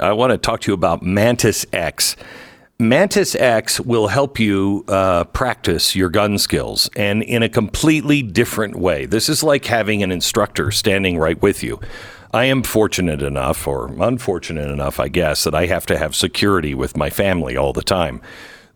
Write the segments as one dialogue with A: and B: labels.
A: I want to talk to you about Mantis X. Mantis X will help you uh, practice your gun skills and in a completely different way. This is like having an instructor standing right with you. I am fortunate enough, or unfortunate enough, I guess, that I have to have security with my family all the time.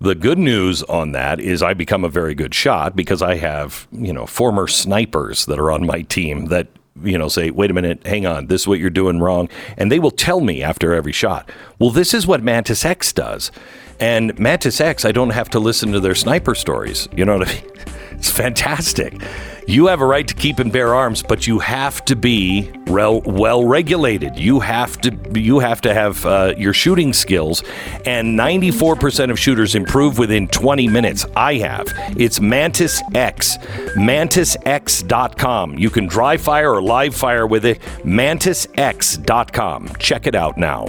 A: The good news on that is I become a very good shot because I have, you know, former snipers that are on my team that you know, say, wait a minute, hang on, this is what you're doing wrong. And they will tell me after every shot. Well, this is what Mantis X does. And Mantis X, I don't have to listen to their sniper stories. You know what I mean? It's fantastic. You have a right to keep and bear arms, but you have to be rel- well regulated. You have to you have to have uh, your shooting skills, and 94% of shooters improve within 20 minutes. I have. It's Mantis X, MantisX.com. You can dry fire or live fire with it. MantisX.com. Check it out now.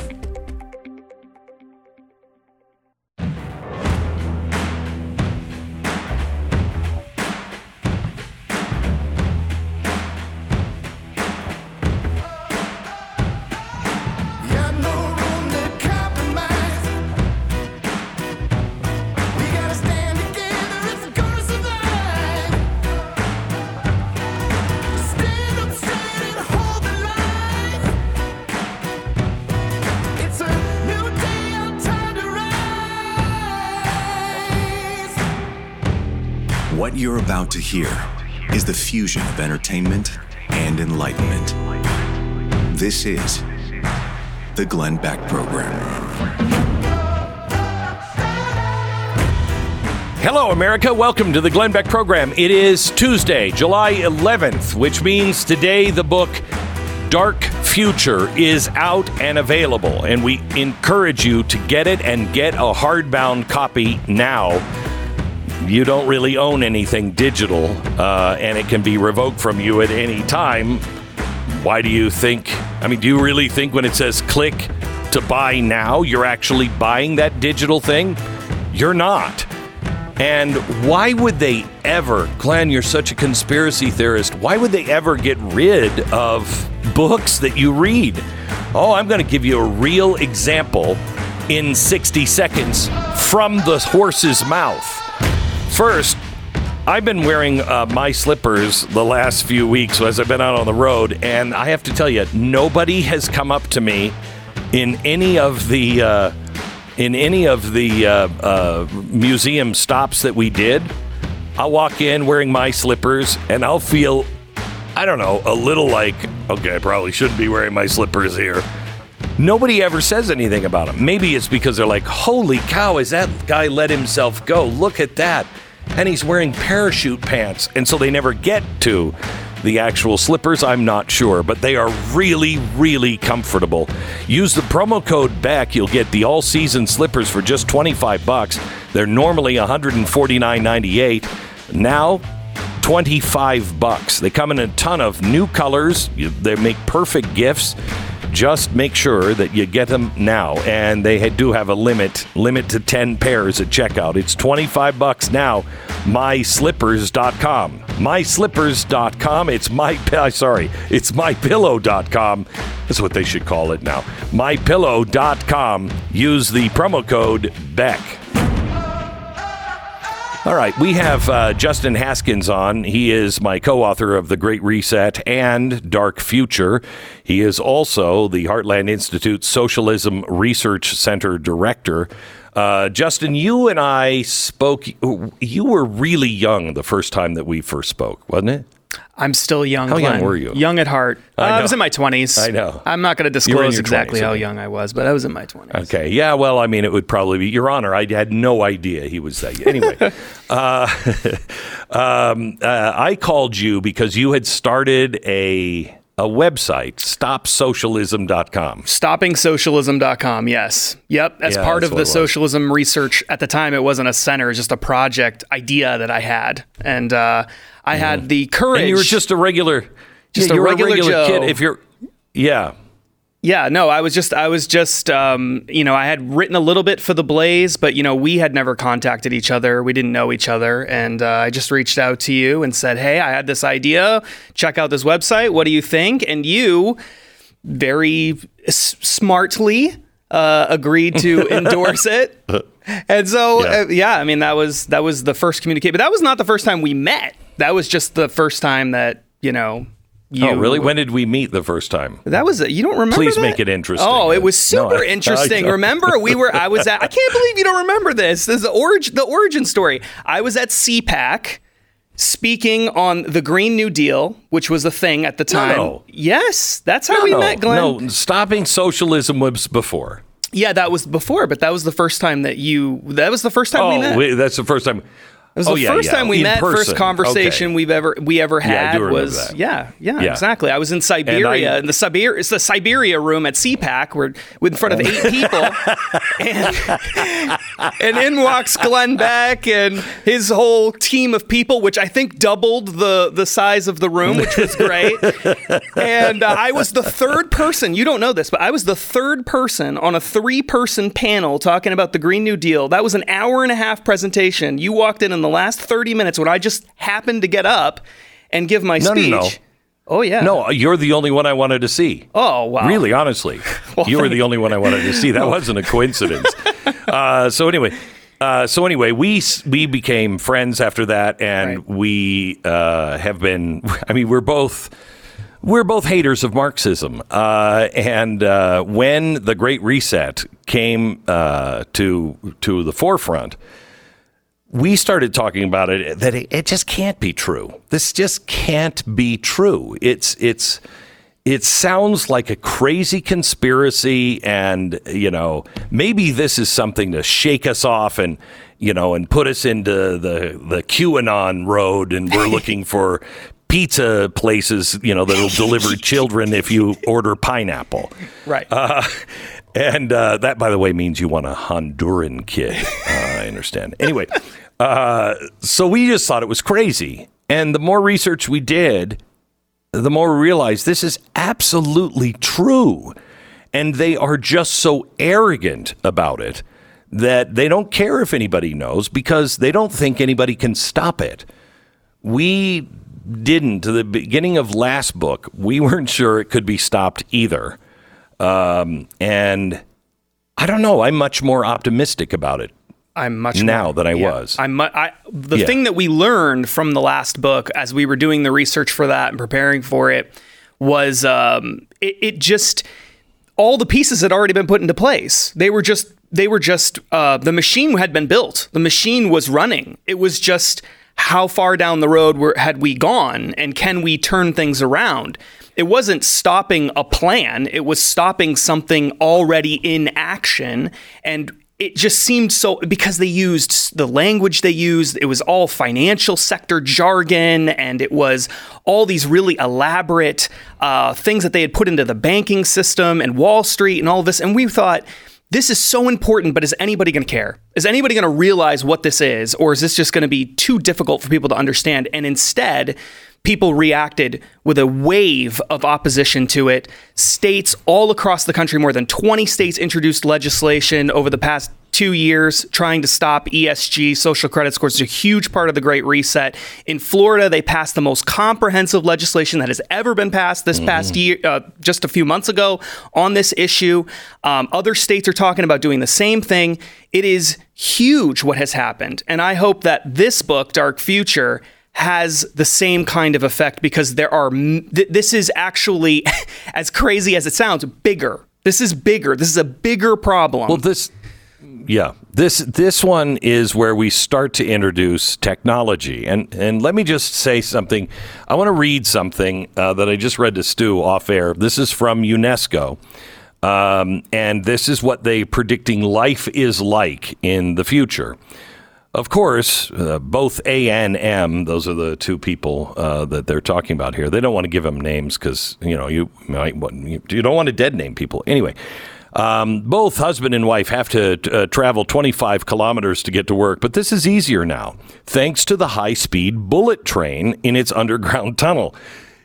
B: Hear is the fusion of entertainment and enlightenment. This is the Glenn Beck Program.
A: Hello, America. Welcome to the Glenn Beck program. It is Tuesday, July 11th, which means today the book Dark Future is out and available. And we encourage you to get it and get a hardbound copy now. You don't really own anything digital, uh, and it can be revoked from you at any time. Why do you think? I mean, do you really think when it says click to buy now, you're actually buying that digital thing? You're not. And why would they ever, Glenn, you're such a conspiracy theorist, why would they ever get rid of books that you read? Oh, I'm going to give you a real example in 60 seconds from the horse's mouth. First, I've been wearing uh, my slippers the last few weeks as I've been out on the road, and I have to tell you, nobody has come up to me in any of the uh, in any of the uh, uh, museum stops that we did. I'll walk in wearing my slippers, and I'll feel, I don't know, a little like, okay, I probably shouldn't be wearing my slippers here. Nobody ever says anything about them. Maybe it's because they're like, holy cow, is that guy let himself go? Look at that. And he's wearing parachute pants. And so they never get to the actual slippers. I'm not sure, but they are really, really comfortable. Use the promo code BECK. You'll get the all season slippers for just 25 bucks. They're normally 149.98. Now, 25 bucks. They come in a ton of new colors. They make perfect gifts just make sure that you get them now. And they do have a limit limit to 10 pairs at checkout. It's 25 bucks now. myslippers.com myslippers.com it's my sorry it's mypillow.com that's what they should call it now. mypillow.com use the promo code beck all right, we have uh, Justin Haskins on. He is my co author of The Great Reset and Dark Future. He is also the Heartland Institute Socialism Research Center director. Uh, Justin, you and I spoke, you were really young the first time that we first spoke, wasn't it?
C: I'm still young.
A: How
C: Glenn.
A: young were you?
C: Young at heart. Uh, I, I, was in my 20s.
A: I know.
C: I'm not going to disclose exactly 20s, how young I was, but I was in my 20s.
A: Okay. Yeah. Well, I mean, it would probably be Your Honor. I had no idea he was that. Anyway, uh, um, uh, I called you because you had started a a website, stopsocialism.com.
C: Stoppingsocialism.com, yes. Yep, as yeah, part of the socialism research at the time, it wasn't a center, it was just a project idea that I had. And uh, I had the courage.
A: And you were just a regular,
C: just yeah, a, regular regular
A: kid. If you're, yeah.
C: Yeah, no, I was just, I was just, um, you know, I had written a little bit for the Blaze, but you know, we had never contacted each other. We didn't know each other, and uh, I just reached out to you and said, "Hey, I had this idea. Check out this website. What do you think?" And you, very s- smartly, uh, agreed to endorse it. And so, yeah. Uh, yeah, I mean, that was that was the first communicate, but that was not the first time we met. That was just the first time that you know oh, you,
A: oh, really? When did we meet the first time?
C: That was a, you don't remember.
A: Please
C: that?
A: make it interesting.
C: Oh, it was super no, interesting. remember, we were. I was at. I can't believe you don't remember this. This is the origin. The origin story. I was at CPAC speaking on the Green New Deal, which was a thing at the time.
A: No.
C: Yes, that's how no, we
A: no.
C: met, Glenn.
A: No, stopping socialism was before.
C: Yeah, that was before, but that was the first time that you. That was the first time
A: oh,
C: we met.
A: Wait, that's the first time.
C: Was oh, the yeah, first yeah. time we In met, person. first conversation
A: okay.
C: we've ever we ever had yeah, was yeah, yeah, exactly. I was in Siberia I, in the Siberia it's the Siberia room at CPAC where with in front of eight people, and, and in walks Glenn Beck and his whole team of people, which I think doubled the the size of the room, which was great. and uh, I was the third person. You don't know this, but I was the third person on a three person panel talking about the Green New Deal. That was an hour and a half presentation. You walked in in the last 30 minutes when I just happened to get up and give my
A: no,
C: speech.
A: No, no.
C: Oh yeah.
A: No, you're the only one I wanted to see.
C: Oh wow.
A: Really, honestly, well, you were the only one I wanted to see. That wasn't a coincidence. uh, so anyway, uh, so anyway, we we became friends after that, and right. we uh, have been. I mean, we're both. We're both haters of Marxism, uh, and uh, when the Great Reset came uh, to to the forefront, we started talking about it that it, it, just can't be true. This just can't be true. It's it's it sounds like a crazy conspiracy and you know maybe this is something to shake us off and you know and put us into the the QAnon road and we're looking for pizza places you know that'll deliver children if you order pineapple.
C: Right. Uh,
A: and uh, that, by the way, means you want a Honduran kid. Uh, I understand. Anyway, uh, so we just thought it was crazy. And the more research we did, the more we realized this is absolutely true. And they are just so arrogant about it that they don't care if anybody knows because they don't think anybody can stop it. We didn't. To the beginning of last book, we weren't sure it could be stopped either. Um, and I don't know. I'm much more optimistic about it.
C: I'm much
A: now
C: more,
A: than I yeah. was.
C: I'm I, the yeah. thing that we learned from the last book as we were doing the research for that and preparing for it was um, it, it, just all the pieces had already been put into place. They were just they were just uh, the machine had been built. The machine was running. It was just how far down the road were, had we gone and can we turn things around? It wasn't stopping a plan, it was stopping something already in action. And it just seemed so because they used the language they used it was all financial sector jargon and it was all these really elaborate uh, things that they had put into the banking system and wall street and all of this and we thought this is so important but is anybody going to care is anybody going to realize what this is or is this just going to be too difficult for people to understand and instead people reacted with a wave of opposition to it. States all across the country, more than 20 states introduced legislation over the past two years trying to stop ESG, social credit scores. It's a huge part of the Great Reset. In Florida, they passed the most comprehensive legislation that has ever been passed this mm. past year, uh, just a few months ago on this issue. Um, other states are talking about doing the same thing. It is huge what has happened. And I hope that this book, Dark Future, has the same kind of effect because there are th- this is actually as crazy as it sounds bigger. This is bigger. This is a bigger problem.
A: Well this yeah this this one is where we start to introduce technology. And and let me just say something. I want to read something uh, that i just read to stu off air. This is from unesco. Um, and this is what they predicting life is like in the future Of course, uh, both A and M, those are the two people uh, that they're talking about here. They don't want to give them names because, you know, you might you don't want to dead name people. Anyway, um, both husband and wife have to uh, travel 25 kilometers to get to work, but this is easier now thanks to the high speed bullet train in its underground tunnel.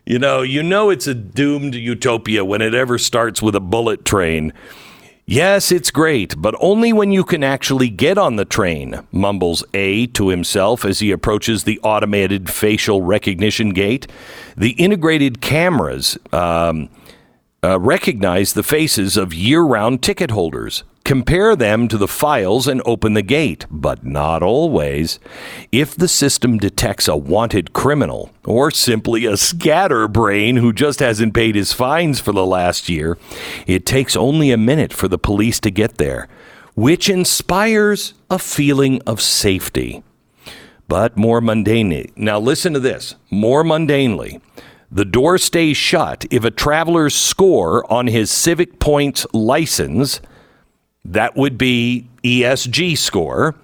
A: You know, you know it's a doomed utopia when it ever starts with a bullet train. Yes, it's great, but only when you can actually get on the train, mumbles A to himself as he approaches the automated facial recognition gate. The integrated cameras um, uh, recognize the faces of year round ticket holders. Compare them to the files and open the gate, but not always. If the system detects a wanted criminal or simply a scatterbrain who just hasn't paid his fines for the last year, it takes only a minute for the police to get there, which inspires a feeling of safety. But more mundanely, now listen to this more mundanely. The door stays shut if a traveler's score on his Civic Points license that would be ESG score,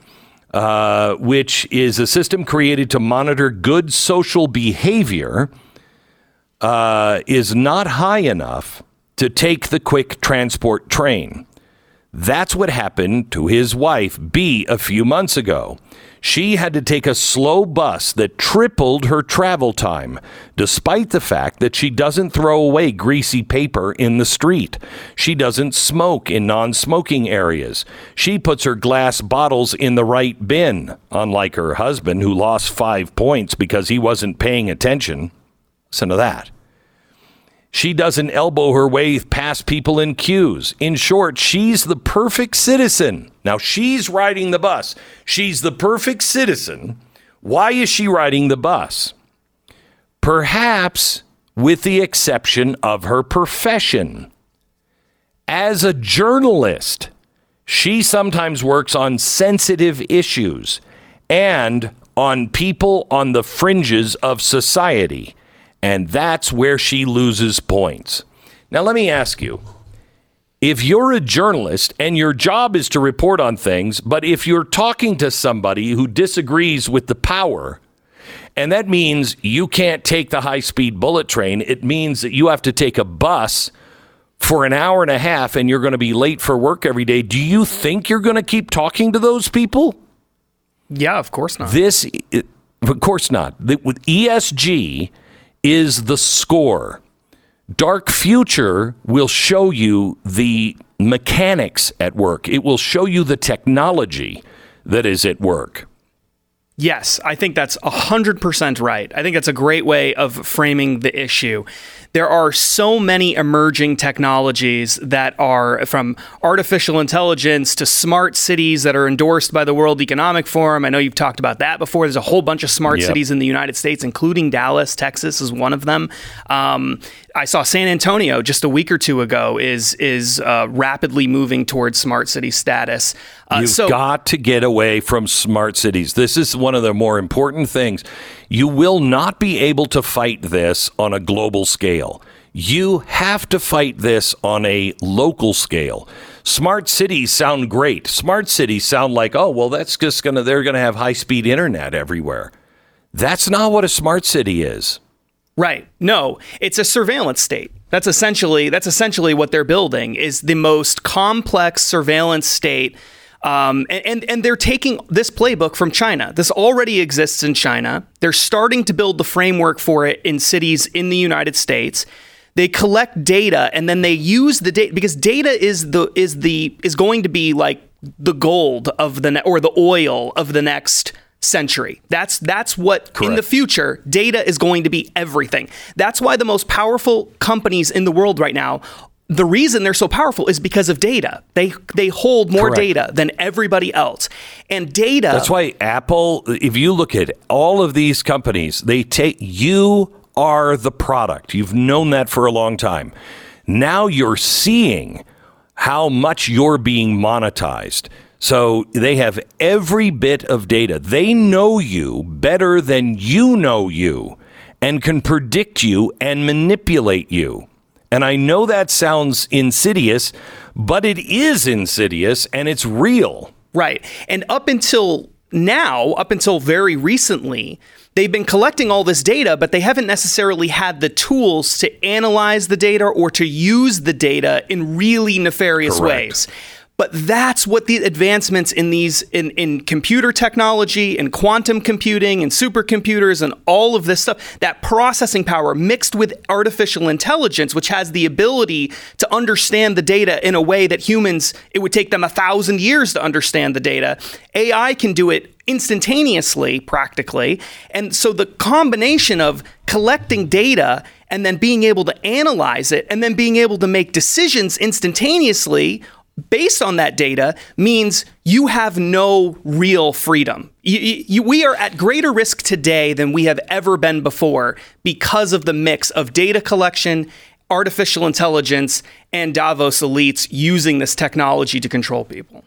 A: uh, which is a system created to monitor good social behavior, uh, is not high enough to take the quick transport train. That's what happened to his wife, B, a few months ago. She had to take a slow bus that tripled her travel time, despite the fact that she doesn't throw away greasy paper in the street. She doesn't smoke in non smoking areas. She puts her glass bottles in the right bin, unlike her husband, who lost five points because he wasn't paying attention. Listen to that. She doesn't elbow her way past people in queues. In short, she's the perfect citizen. Now, she's riding the bus. She's the perfect citizen. Why is she riding the bus? Perhaps with the exception of her profession. As a journalist, she sometimes works on sensitive issues and on people on the fringes of society. And that's where she loses points. Now, let me ask you if you're a journalist and your job is to report on things, but if you're talking to somebody who disagrees with the power, and that means you can't take the high speed bullet train, it means that you have to take a bus for an hour and a half and you're going to be late for work every day. Do you think you're going to keep talking to those people?
C: Yeah, of course not.
A: This, of course not. With ESG, is the score. Dark Future will show you the mechanics at work, it will show you the technology that is at work.
C: Yes, I think that's 100% right. I think that's a great way of framing the issue there are so many emerging technologies that are from artificial intelligence to smart cities that are endorsed by the World Economic Forum. I know you've talked about that before. There's a whole bunch of smart yep. cities in the United States, including Dallas, Texas is one of them. Um, I saw San Antonio just a week or two ago is is uh, rapidly moving towards smart city status.
A: Uh, You've so, got to get away from smart cities. This is one of the more important things. You will not be able to fight this on a global scale. You have to fight this on a local scale. Smart cities sound great. Smart cities sound like, oh, well, that's just going to, they're going to have high speed internet everywhere. That's not what a smart city is.
C: Right. No, it's a surveillance state. That's essentially that's essentially what they're building is the most complex surveillance state um, and, and, and they're taking this playbook from China. This already exists in China. They're starting to build the framework for it in cities in the United States. They collect data and then they use the data because data is the is the is going to be like the gold of the ne- or the oil of the next century. That's that's what Correct. in the future data is going to be everything. That's why the most powerful companies in the world right now the reason they're so powerful is because of data. They they hold more Correct. data than everybody else. And data
A: That's why Apple if you look at all of these companies, they take you are the product. You've known that for a long time. Now you're seeing how much you're being monetized. So they have every bit of data. They know you better than you know you and can predict you and manipulate you. And I know that sounds insidious, but it is insidious and it's real.
C: Right. And up until now, up until very recently, they've been collecting all this data, but they haven't necessarily had the tools to analyze the data or to use the data in really nefarious
A: Correct.
C: ways. But that's what the advancements in these in, in computer technology and quantum computing and supercomputers and all of this stuff, that processing power mixed with artificial intelligence, which has the ability to understand the data in a way that humans, it would take them a thousand years to understand the data. AI can do it instantaneously, practically. And so the combination of collecting data and then being able to analyze it and then being able to make decisions instantaneously based on that data means you have no real freedom. You, you, we are at greater risk today than we have ever been before because of the mix of data collection, artificial intelligence, and Davos elites using this technology to control people.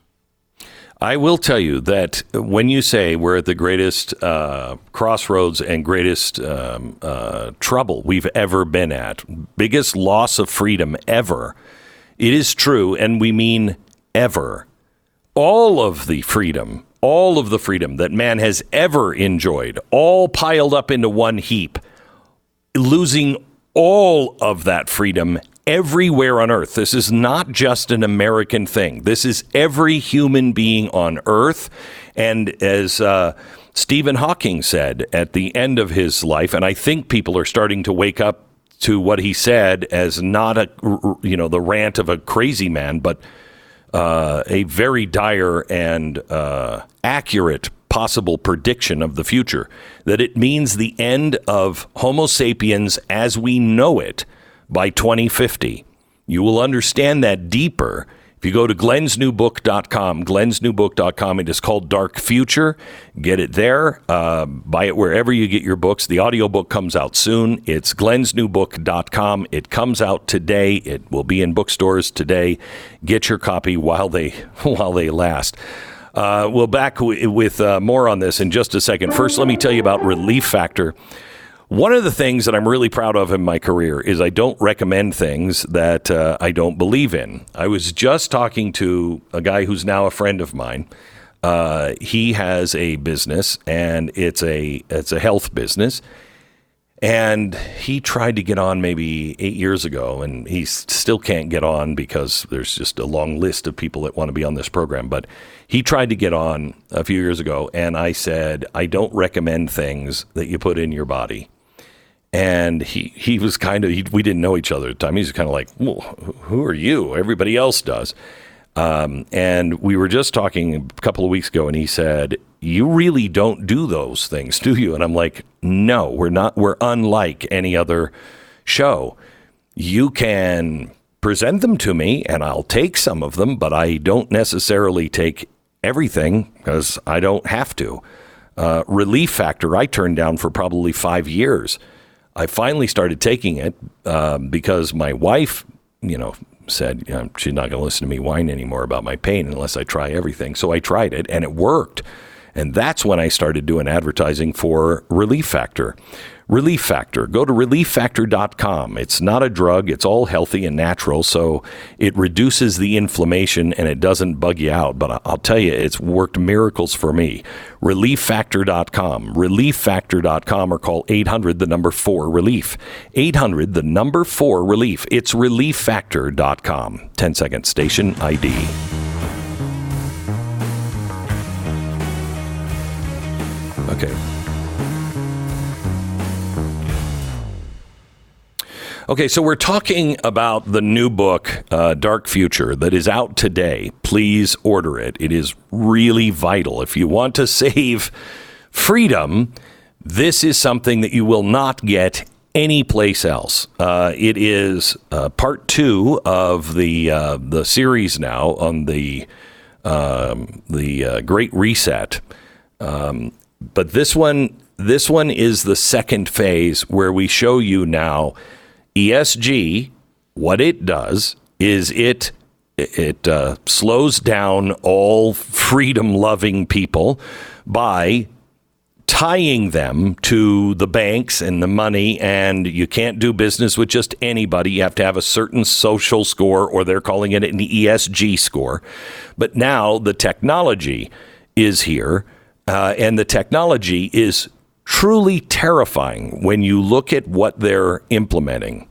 A: I will tell you that when you say we're at the greatest uh, crossroads and greatest um, uh, trouble we've ever been at, biggest loss of freedom ever, it is true, and we mean ever. All of the freedom, all of the freedom that man has ever enjoyed, all piled up into one heap, losing all of that freedom everywhere on earth. This is not just an American thing. This is every human being on earth. And as uh, Stephen Hawking said at the end of his life, and I think people are starting to wake up to what he said as not a you know the rant of a crazy man, but uh, a very dire and uh, accurate possible prediction of the future. That it means the end of Homo sapiens as we know it by 2050. You will understand that deeper if you go to glennsnewbook.com, glennsnewbook.com, it is called Dark Future. Get it there. Uh, buy it wherever you get your books. The audiobook comes out soon. It's glennsnewbook.com. It comes out today. It will be in bookstores today. Get your copy while they while they last. Uh, we'll back w- with uh, more on this in just a second. First, let me tell you about Relief Factor. One of the things that I'm really proud of in my career is I don't recommend things that uh, I don't believe in. I was just talking to a guy who's now a friend of mine. Uh, he has a business, and it's a it's a health business. And he tried to get on maybe eight years ago, and he still can't get on because there's just a long list of people that want to be on this program. But he tried to get on a few years ago, and I said, I don't recommend things that you put in your body. And he, he was kind of, he, we didn't know each other at the time. He was kind of like, who are you? Everybody else does. Um, and we were just talking a couple of weeks ago, and he said, You really don't do those things, do you? And I'm like, No, we're not. We're unlike any other show. You can present them to me, and I'll take some of them, but I don't necessarily take everything because I don't have to. Uh, relief factor, I turned down for probably five years. I finally started taking it uh, because my wife, you know, said you know, she's not going to listen to me whine anymore about my pain unless I try everything. So I tried it and it worked. And that's when I started doing advertising for Relief Factor. Relief Factor. Go to relieffactor.com. It's not a drug, it's all healthy and natural, so it reduces the inflammation and it doesn't bug you out. But I'll tell you, it's worked miracles for me. Relieffactor.com. Relieffactor.com or call 800 the number 4 relief. 800 the number 4 relief. It's relieffactor.com. 10 second station ID. Okay. Okay, so we're talking about the new book, uh, Dark Future, that is out today. Please order it. It is really vital. If you want to save freedom, this is something that you will not get anyplace else. Uh, it is uh, part two of the uh, the series now on the um, the uh, Great Reset. Um, but this one, this one is the second phase where we show you now ESG. What it does is it it uh, slows down all freedom loving people by tying them to the banks and the money and you can't do business with just anybody you have to have a certain social score or they're calling it an ESG score but now the technology is here uh, and the technology is truly terrifying when you look at what they're implementing.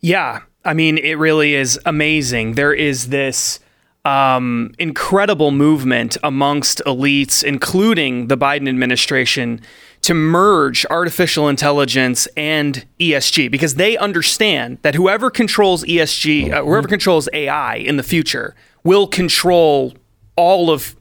C: Yeah, I mean, it really is amazing. There is this um, incredible movement amongst elites, including the Biden administration, to merge artificial intelligence and ESG because they understand that whoever controls ESG, uh, whoever controls AI in the future, will control all of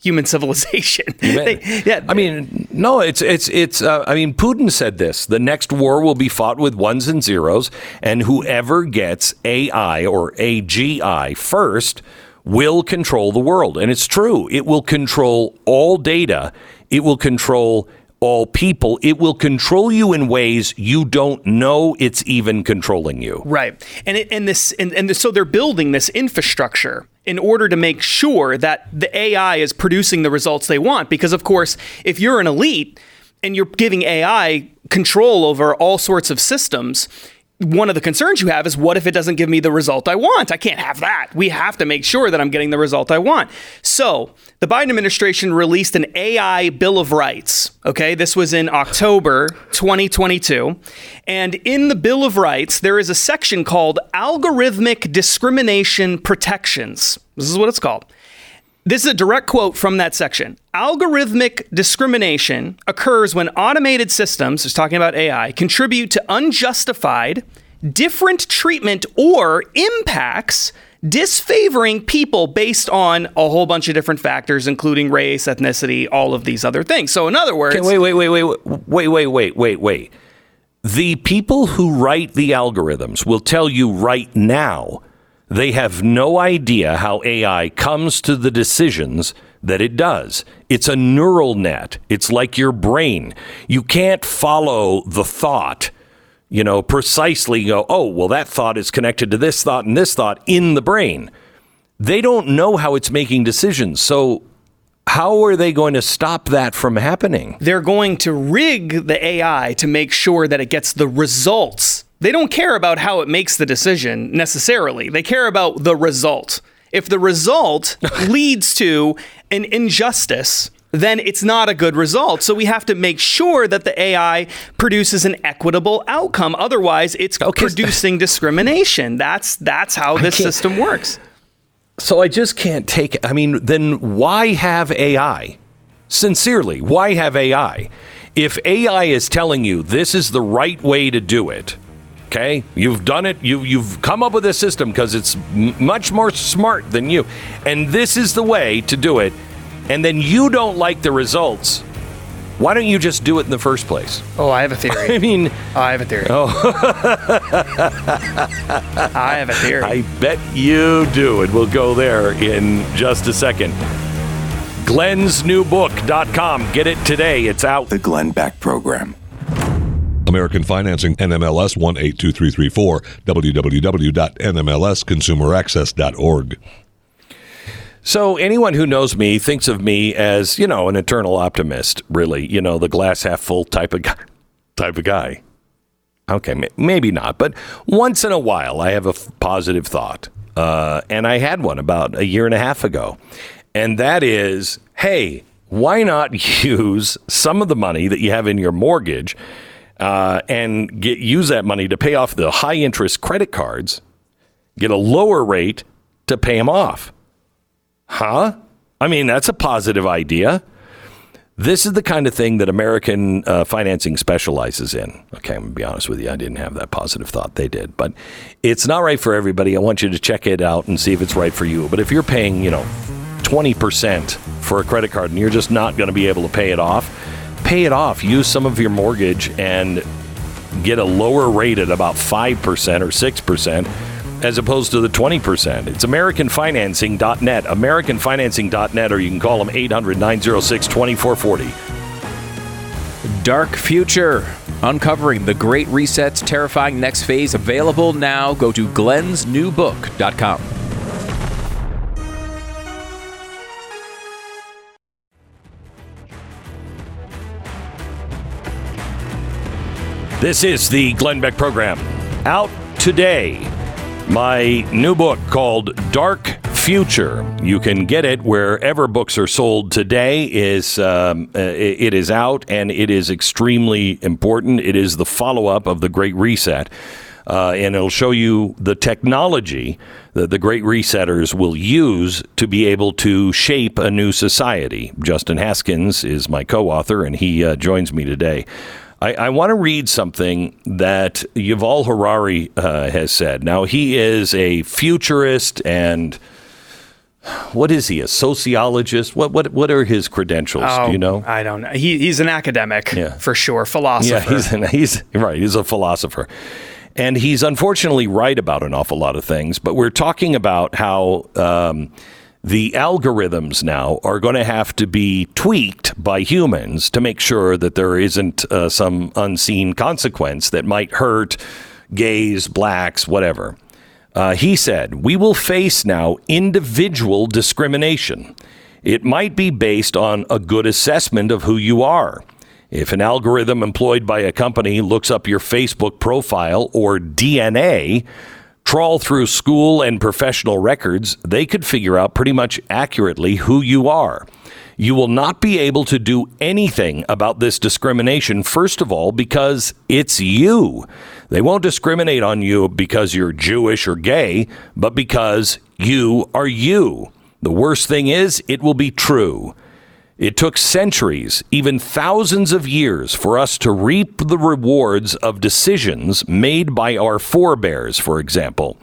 C: human civilization.
A: They, yeah, I mean, no, it's it's it's. Uh, I mean, Putin said this: the next war will be fought with ones and zeros, and whoever gets AI or AGI first will control the world. And it's true; it will control all data. It will control all people. It will control you in ways you don't know it's even controlling you.
C: Right. And it, and this and, and so they're building this infrastructure in order to make sure that the AI is producing the results they want because of course, if you're an elite and you're giving AI control over all sorts of systems, one of the concerns you have is what if it doesn't give me the result I want? I can't have that. We have to make sure that I'm getting the result I want. So, the Biden administration released an AI Bill of Rights. Okay, this was in October 2022. And in the Bill of Rights, there is a section called Algorithmic Discrimination Protections. This is what it's called. This is a direct quote from that section. Algorithmic discrimination occurs when automated systems, is talking about AI, contribute to unjustified, different treatment or impacts disfavoring people based on a whole bunch of different factors, including race, ethnicity, all of these other things. So, in other words,
A: okay, wait, wait, wait, wait, wait, wait, wait, wait, wait. The people who write the algorithms will tell you right now they have no idea how AI comes to the decisions that it does. It's a neural net. It's like your brain. You can't follow the thought, you know, precisely go, oh, well, that thought is connected to this thought and this thought in the brain. They don't know how it's making decisions. So, how are they going to stop that from happening?
C: They're going to rig the AI to make sure that it gets the results they don't care about how it makes the decision necessarily. They care about the result. If the result leads to an injustice, then it's not a good result. So we have to make sure that the AI produces an equitable outcome. Otherwise, it's okay. producing discrimination. That's that's how this system works.
A: So I just can't take it. I mean, then why have AI? Sincerely, why have AI? If AI is telling you this is the right way to do it, Okay, you've done it. You you've come up with a system because it's m- much more smart than you, and this is the way to do it. And then you don't like the results. Why don't you just do it in the first place?
C: Oh, I have a theory.
A: I mean,
C: oh, I have a theory.
A: Oh,
C: I have a theory.
A: I bet you do, and we'll go there in just a second. Glenn'sNewBook.com. Get it today. It's out.
B: The Glenn Beck Program.
D: American Financing, NMLS 182334, www.nmlsconsumeraccess.org.
A: So anyone who knows me thinks of me as, you know, an eternal optimist, really, you know, the glass half full type of guy, type of guy. Okay, maybe not, but once in a while I have a positive thought. Uh, and I had one about a year and a half ago. And that is, hey, why not use some of the money that you have in your mortgage uh, and get use that money to pay off the high interest credit cards, get a lower rate to pay them off. Huh? I mean, that's a positive idea. This is the kind of thing that American uh, financing specializes in. Okay, I'm going to be honest with you. I didn't have that positive thought. They did. But it's not right for everybody. I want you to check it out and see if it's right for you. But if you're paying, you know, 20% for a credit card and you're just not going to be able to pay it off, pay it off. Use some of your mortgage and get a lower rate at about 5% or 6% as opposed to the 20%. It's AmericanFinancing.net, AmericanFinancing.net, or you can call them 800 906 2440.
E: Dark Future. Uncovering the Great Reset's terrifying next phase available now. Go to glennsnewbook.com.
A: This is the Glenn Beck program. Out today, my new book called Dark Future. You can get it wherever books are sold today. Is um, uh, it is out and it is extremely important. It is the follow up of the Great Reset. Uh, and it'll show you the technology that the great resetters will use to be able to shape a new society. Justin Haskins is my co author, and he uh, joins me today. I, I want to read something that Yuval Harari uh, has said. Now, he is a futurist and what is he? A sociologist? What what what are his credentials?
C: Oh,
A: Do you know?
C: I don't know. He, he's an academic
A: Yeah.
C: for sure, philosopher.
A: Yeah, he's an, he's right. He's a philosopher, and he's unfortunately right about an awful lot of things. But we're talking about how um, the algorithms now are going to have to be tweaked by humans to make sure that there isn't uh, some unseen consequence that might hurt gays, blacks, whatever. Uh, he said, We will face now individual discrimination. It might be based on a good assessment of who you are. If an algorithm employed by a company looks up your Facebook profile or DNA, trawl through school and professional records, they could figure out pretty much accurately who you are. You will not be able to do anything about this discrimination, first of all, because it's you. They won't discriminate on you because you're Jewish or gay, but because you are you. The worst thing is, it will be true. It took centuries, even thousands of years, for us to reap the rewards of decisions made by our forebears, for example.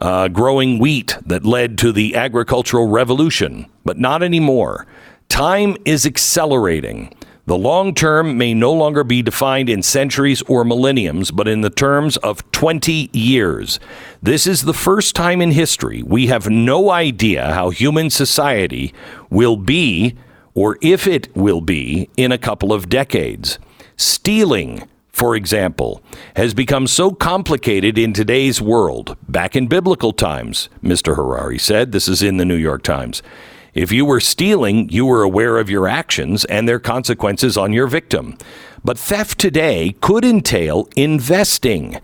A: Uh, growing wheat that led to the agricultural revolution, but not anymore. Time is accelerating. The long term may no longer be defined in centuries or millenniums, but in the terms of 20 years. This is the first time in history we have no idea how human society will be or if it will be in a couple of decades. Stealing, for example, has become so complicated in today's world. Back in biblical times, Mr. Harari said, this is in the New York Times. If you were stealing, you were aware of your actions and their consequences on your victim. But theft today could entail investing,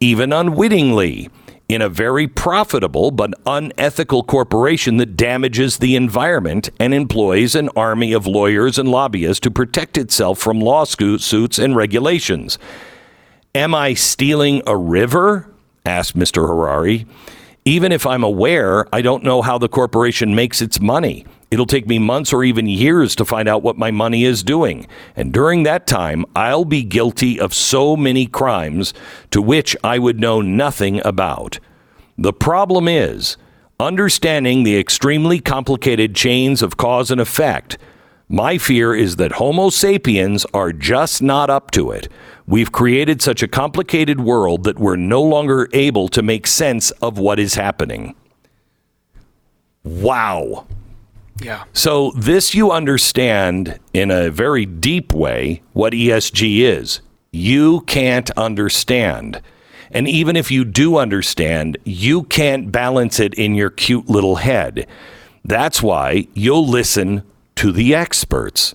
A: even unwittingly, in a very profitable but unethical corporation that damages the environment and employs an army of lawyers and lobbyists to protect itself from lawsuits and regulations. Am I stealing a river? asked Mr. Harari. Even if I'm aware, I don't know how the corporation makes its money. It'll take me months or even years to find out what my money is doing. And during that time, I'll be guilty of so many crimes to which I would know nothing about. The problem is understanding the extremely complicated chains of cause and effect. My fear is that Homo sapiens are just not up to it. We've created such a complicated world that we're no longer able to make sense of what is happening. Wow.
C: Yeah.
A: So, this you understand in a very deep way what ESG is. You can't understand. And even if you do understand, you can't balance it in your cute little head. That's why you'll listen to the experts.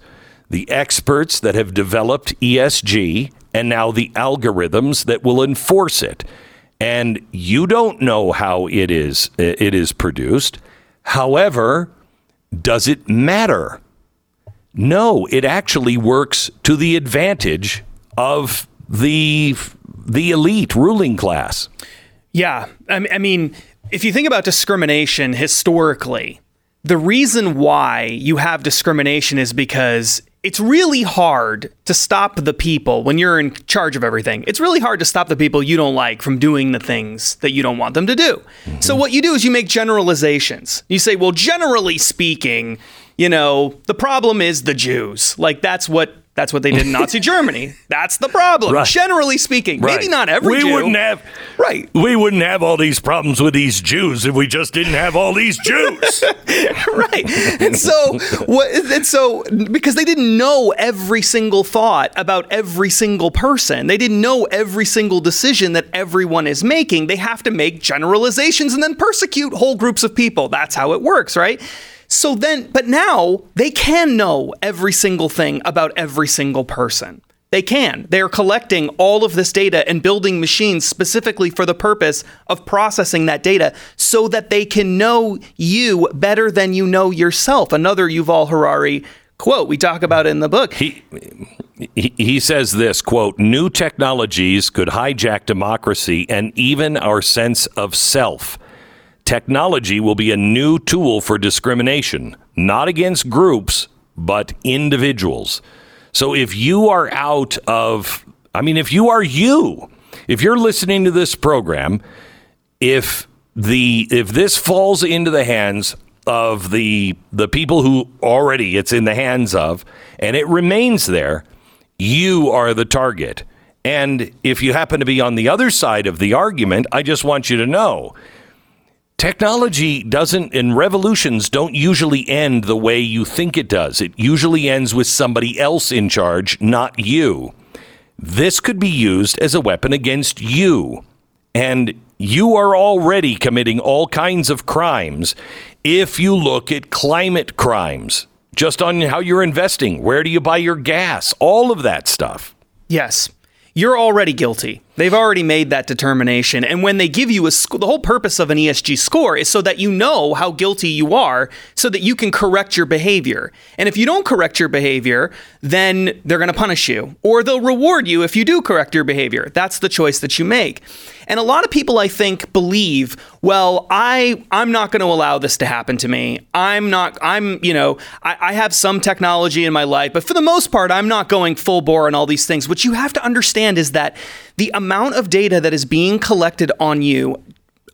A: The experts that have developed ESG and now the algorithms that will enforce it. And you don't know how it is it is produced. However, does it matter? No, it actually works to the advantage of the the elite ruling class.
C: Yeah. I mean, if you think about discrimination historically, the reason why you have discrimination is because it's really hard to stop the people when you're in charge of everything. It's really hard to stop the people you don't like from doing the things that you don't want them to do. So what you do is you make generalizations. You say, well, generally speaking, you know, the problem is the Jews. Like that's what that's what they did in Nazi Germany. That's the problem.
A: Right.
C: Generally speaking, maybe not every
A: we
C: Jew.
A: wouldn't have
C: Right.
A: We wouldn't have all these problems with these Jews if we just didn't have all these Jews.
C: right. And so what and so because they didn't know every single thought about every single person. They didn't know every single decision that everyone is making. They have to make generalizations and then persecute whole groups of people. That's how it works, right? So then but now they can know every single thing about every single person. They can. They are collecting all of this data and building machines specifically for the purpose of processing that data so that they can know you better than you know yourself. Another Yuval Harari quote we talk about in the book.
A: He, he, he says this quote, new technologies could hijack democracy and even our sense of self. Technology will be a new tool for discrimination, not against groups, but individuals. So if you are out of, I mean, if you are you, if you're listening to this program, if the if this falls into the hands of the the people who already it's in the hands of and it remains there, you are the target. And if you happen to be on the other side of the argument, I just want you to know Technology doesn't, and revolutions don't usually end the way you think it does. It usually ends with somebody else in charge, not you. This could be used as a weapon against you. And you are already committing all kinds of crimes if you look at climate crimes, just on how you're investing, where do you buy your gas, all of that stuff.
C: Yes. You're already guilty. They've already made that determination. And when they give you a score, the whole purpose of an ESG score is so that you know how guilty you are so that you can correct your behavior. And if you don't correct your behavior, then they're going to punish you or they'll reward you if you do correct your behavior. That's the choice that you make. And a lot of people I think believe, well, I I'm not going to allow this to happen to me. I'm not I'm, you know, I, I have some technology in my life, but for the most part, I'm not going full bore on all these things. What you have to understand is that the amount of data that is being collected on you,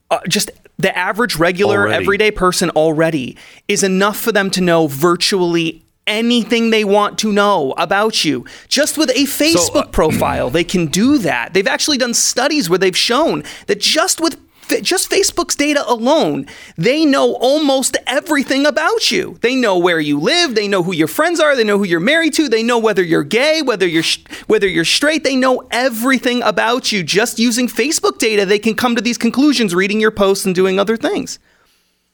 C: uh, just the average, regular,
A: Already.
C: everyday person already, is enough for them to know virtually anything they want to know about you. Just with a Facebook profile, they can do that. They've actually done studies where they've shown that just with just Facebook's data alone, they know almost everything about you. They know where you live, they know who your friends are, they know who you're married to, they know whether you're gay, whether you're sh- whether you're straight, they know everything about you just using Facebook data. They can come to these conclusions reading your posts and doing other things.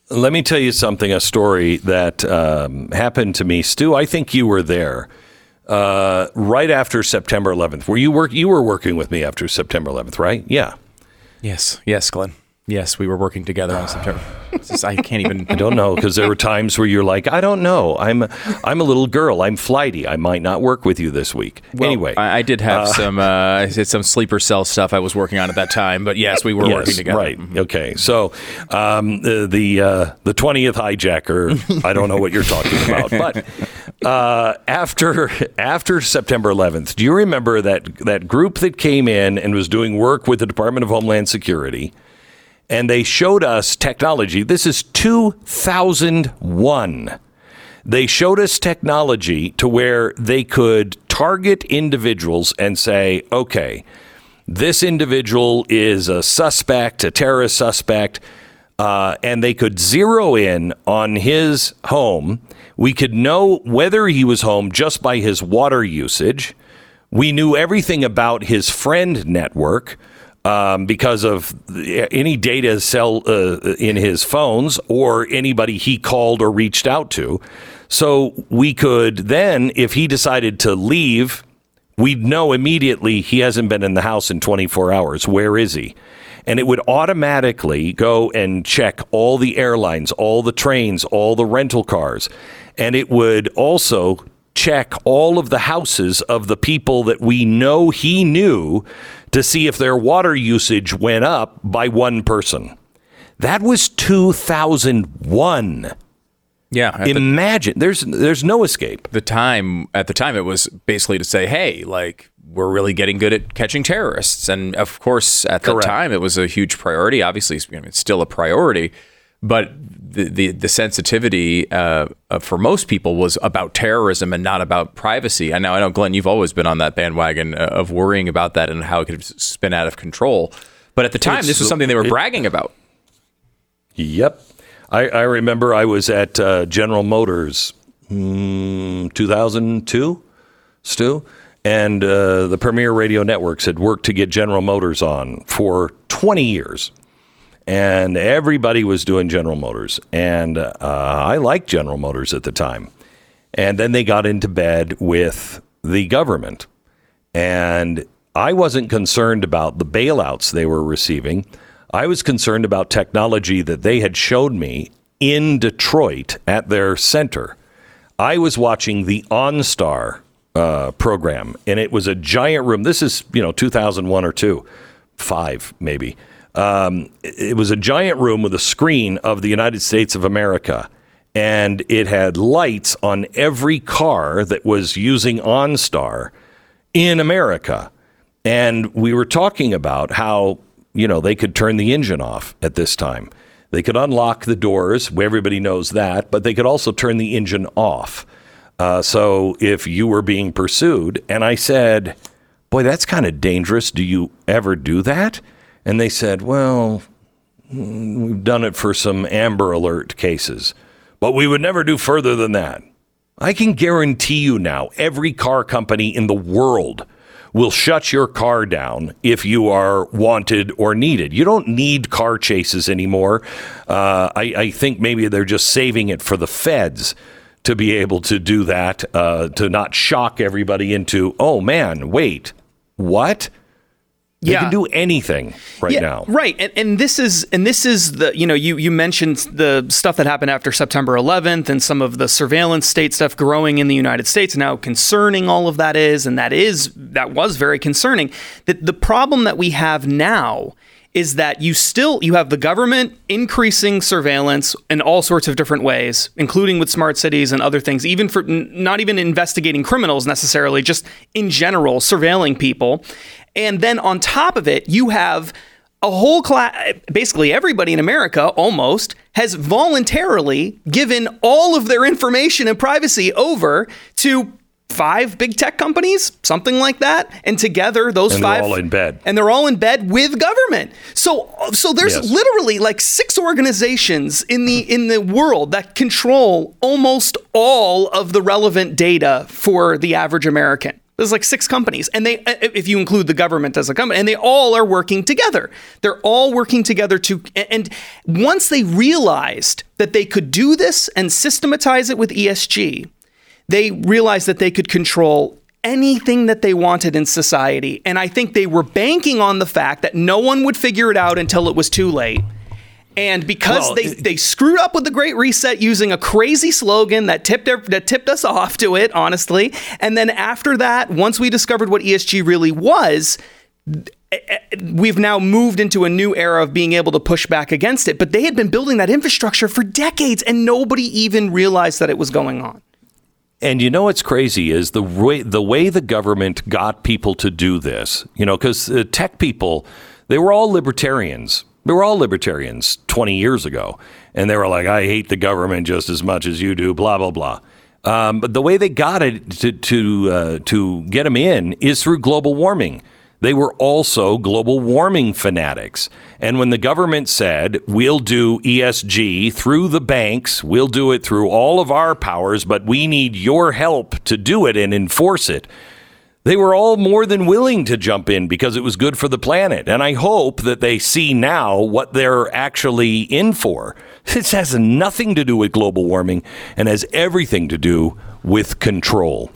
A: Let me tell you something, a story that um, happened to me. Stu, I think you were there uh, right after September 11th. Were you work? You were working with me after September 11th, right? Yeah.
E: Yes, yes, Glenn. Yes, we were working together on September. Just- I can't even.
A: I don't know because there were times where you're like, I don't know. I'm I'm a little girl. I'm flighty. I might not work with you this week. anyway,
E: I, I did have some. Uh, I did some sleeper cell stuff I was working on at that time. But yes, we were working together.
A: Right. Okay. So um, the the uh, the twentieth hijacker. I don't know what you're talking about, but uh, after after September 11th, do you remember that that group that came in and was doing work with the Department of Homeland Security? And they showed us technology. This is 2001 they showed us technology to where they could target individuals and say, okay, this individual is a suspect, a terrorist suspect, uh, and they could zero in on his home. We could know whether he was home just by his water usage. We knew everything about his friend network um, because of any data cell uh, in his phones or anybody he called or reached out to. So we could then, if he decided to leave, we'd know immediately he hasn't been in the house in 24 hours. Where is he? And it would automatically go and check all the airlines, all the trains, all the rental cars. And it would also check all of the houses of the people that we know he knew to see if their water usage went up by one person. That was 2001.
E: Yeah. At the,
A: Imagine there's there's no escape.
E: the time at the time it was basically to say, hey, like we're really getting good at catching terrorists, and of course at the time it was a huge priority. Obviously, it's, I mean, it's still a priority, but the the, the sensitivity uh, uh, for most people was about terrorism and not about privacy. And now I know Glenn, you've always been on that bandwagon uh, of worrying about that and how it could spin out of control. But at the time, this was something they were
A: it-
E: bragging about.
A: Yep. I, I remember I was at uh, General Motors mm, 2002, Stu, and uh, the Premier Radio Networks had worked to get General Motors on for 20 years. And everybody was doing General Motors. And uh, I liked General Motors at the time. And then they got into bed with the government. And I wasn't concerned about the bailouts they were receiving. I was concerned about technology that they had showed me in Detroit at their center. I was watching the OnStar uh, program, and it was a giant room. This is, you know, 2001 or two, five maybe. Um, it was a giant room with a screen of the United States of America, and it had lights on every car that was using OnStar in America. And we were talking about how, you know, they could turn the engine off at this time. They could unlock the doors, everybody knows that, but they could also turn the engine off. Uh, so if you were being pursued, and I said, Boy, that's kind of dangerous. Do you ever do that? And they said, Well, we've done it for some Amber Alert cases, but we would never do further than that. I can guarantee you now, every car company in the world will shut your car down if you are wanted or needed. You don't need car chases anymore. Uh, I, I, think maybe they're just saving it for the feds to be able to do that, uh, to not shock everybody into, oh man, wait, what? They yeah. can do anything right yeah, now.
C: Right. And, and this is and this is the you know, you you mentioned the stuff that happened after September 11th and some of the surveillance state stuff growing in the United States and how concerning all of that is and that is that was very concerning. That the problem that we have now is that you still you have the government increasing surveillance in all sorts of different ways including with smart cities and other things even for not even investigating criminals necessarily just in general surveilling people and then on top of it, you have a whole class, basically everybody in America almost has voluntarily given all of their information and privacy over to five big tech companies, something like that, and together those
A: and
C: five
A: all in bed,
C: and they're all in bed with government. So, so there's yes. literally like six organizations in the in the world that control almost all of the relevant data for the average American. There's like six companies, and they, uh, if you include the government as a company, and they all are working together. They're all working together to, and once they realized that they could do this and systematize it with ESG, they realized that they could control anything that they wanted in society. And I think they were banking on the fact that no one would figure it out until it was too late. And because well, they, they screwed up with the Great Reset using a crazy slogan that tipped their, that tipped us off to it, honestly. And then after that, once we discovered what ESG really was, eh, eh, we've now moved into a new era of being able to push back against it. But they had been building that infrastructure for decades, and nobody even realized that it was going on.
A: And you know what's crazy is the way the way the government got people to do this. You know, because uh, tech people, they were all libertarians they were all libertarians 20 years ago. And they were like, I hate the government just as much as you do, blah, blah, blah. Um, but the way they got it to, to, uh, to get them in is through global warming. They were also global warming fanatics. And when the government said, we'll do ESG through the banks, we'll do it through all of our powers, but we need your help to do it and enforce it, they were all more than willing to jump in because it was good for the planet. And I hope that they see now what they're actually in for. This has nothing to do with global warming and has everything to do with control.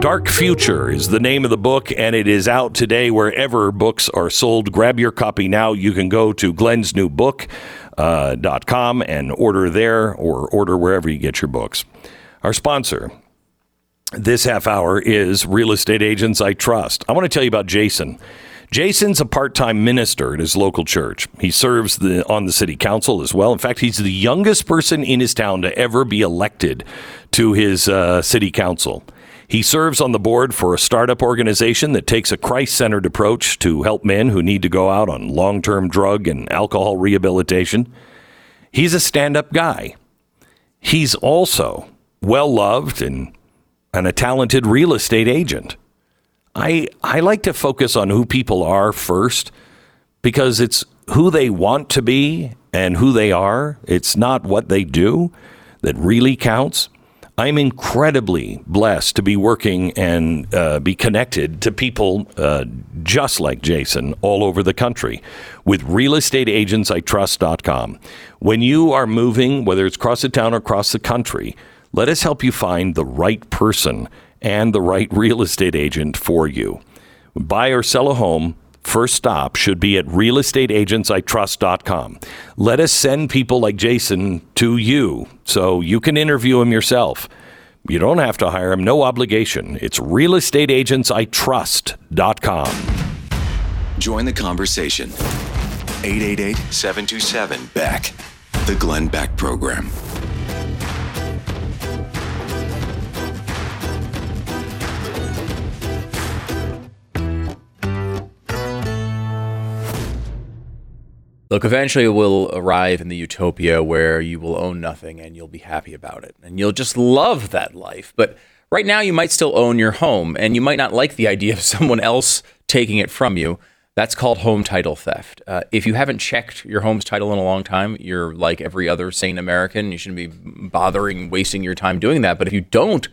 A: Dark Future is the name of the book, and it is out today wherever books are sold. Grab your copy now. You can go to Glenn's New Book. Uh, .com and order there or order wherever you get your books. Our sponsor, this half hour is Real Estate Agents I Trust. I want to tell you about Jason. Jason's a part-time minister at his local church. He serves the, on the city council as well. In fact, he's the youngest person in his town to ever be elected to his uh, city council. He serves on the board for a startup organization that takes a Christ-centered approach to help men who need to go out on long-term drug and alcohol rehabilitation. He's a stand-up guy. He's also well loved and and a talented real estate agent. I I like to focus on who people are first because it's who they want to be and who they are. It's not what they do that really counts. I'm incredibly blessed to be working and uh, be connected to people uh, just like Jason all over the country with realestateagentsitrust.com. When you are moving, whether it's across the town or across the country, let us help you find the right person and the right real estate agent for you. buy or sell a home, first stop should be at realestateagentsitrust.com. Let us send people like Jason to you so you can interview him yourself. You don't have to hire him, no obligation. It's realestateagentsitrust.com.
B: Join the conversation. 888 727 Beck. The Glenn Beck Program.
E: Look, eventually we'll arrive in the utopia where you will own nothing and you'll be happy about it. And you'll just love that life. But right now, you might still own your home and you might not like the idea of someone else taking it from you. That's called home title theft. Uh, if you haven't checked your home's title in a long time, you're like every other sane American. You shouldn't be bothering wasting your time doing that. But if you don't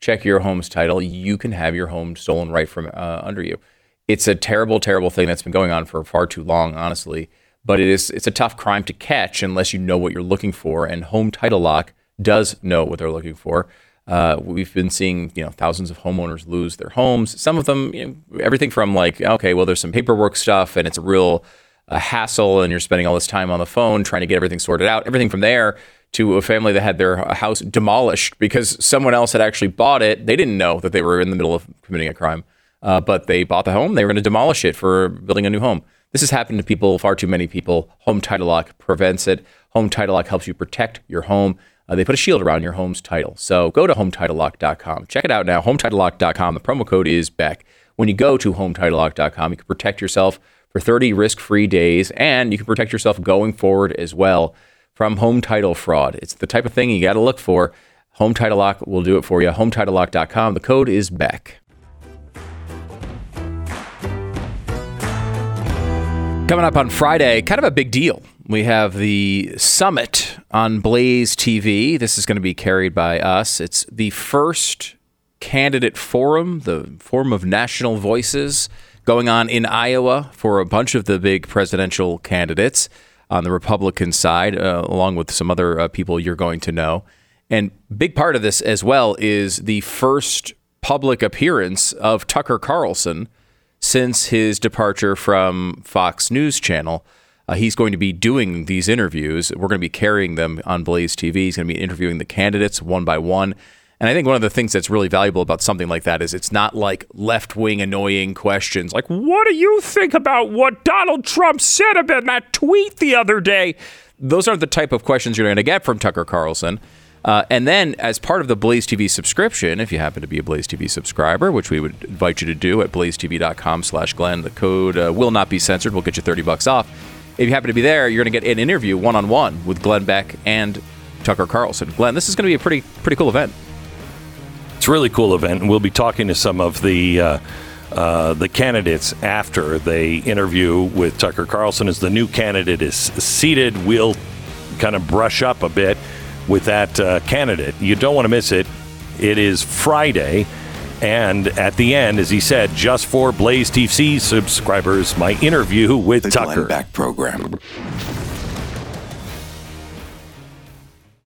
E: check your home's title, you can have your home stolen right from uh, under you. It's a terrible, terrible thing that's been going on for far too long, honestly but it is it's a tough crime to catch unless you know what you're looking for. And Home Title Lock does know what they're looking for. Uh, we've been seeing you know thousands of homeowners lose their homes. Some of them, you know, everything from like okay, well, there's some paperwork stuff, and it's a real uh, hassle, and you're spending all this time on the phone trying to get everything sorted out. Everything from there to a family that had their house demolished because someone else had actually bought it. They didn't know that they were in the middle of committing a crime, uh, but they bought the home. They were going to demolish it for building a new home. This has happened to people, far too many people. Home Title Lock prevents it. Home Title Lock helps you protect your home. Uh, they put a shield around your home's title. So go to HometitleLock.com. Check it out now. HometitleLock.com. The promo code is Beck. When you go to HometitleLock.com, you can protect yourself for 30 risk-free days, and you can protect yourself going forward as well from home title fraud. It's the type of thing you got to look for. Home Title Lock will do it for you. HometitleLock.com. The code is Beck. Coming up on Friday, kind of a big deal. We have the summit on Blaze TV. This is going to be carried by us. It's the first candidate forum, the Forum of National Voices, going on in Iowa for a bunch of the big presidential candidates on the Republican side, uh, along with some other uh, people you're going to know. And big part of this as well is the first public appearance of Tucker Carlson since his departure from Fox News Channel. Uh, he's going to be doing these interviews. We're going to be carrying them on Blaze TV. He's going to be interviewing the candidates one by one. And I think one of the things that's really valuable about something like that is it's not like left wing annoying questions like, what do you think about what Donald Trump said about that tweet the other day? Those aren't the type of questions you're going to get from Tucker Carlson. Uh, and then, as part of the Blaze TV subscription, if you happen to be a Blaze TV subscriber, which we would invite you to do at blazetv.com/slash Glenn, the code uh, will not be censored. We'll get you 30 bucks off. If you happen to be there, you're going to get an interview one-on-one with Glenn Beck and Tucker Carlson. Glenn, this is going to be a pretty pretty cool event.
A: It's a really cool event, and we'll be talking to some of the. Uh, uh, the candidates after they interview with Tucker Carlson as the new candidate is seated. We'll kind of brush up a bit with that uh, candidate. You don't want to miss it. It is Friday. And at the end, as he said, just for Blaze TV subscribers, my interview with
B: the
A: Tucker.
B: Glenn Beck Program.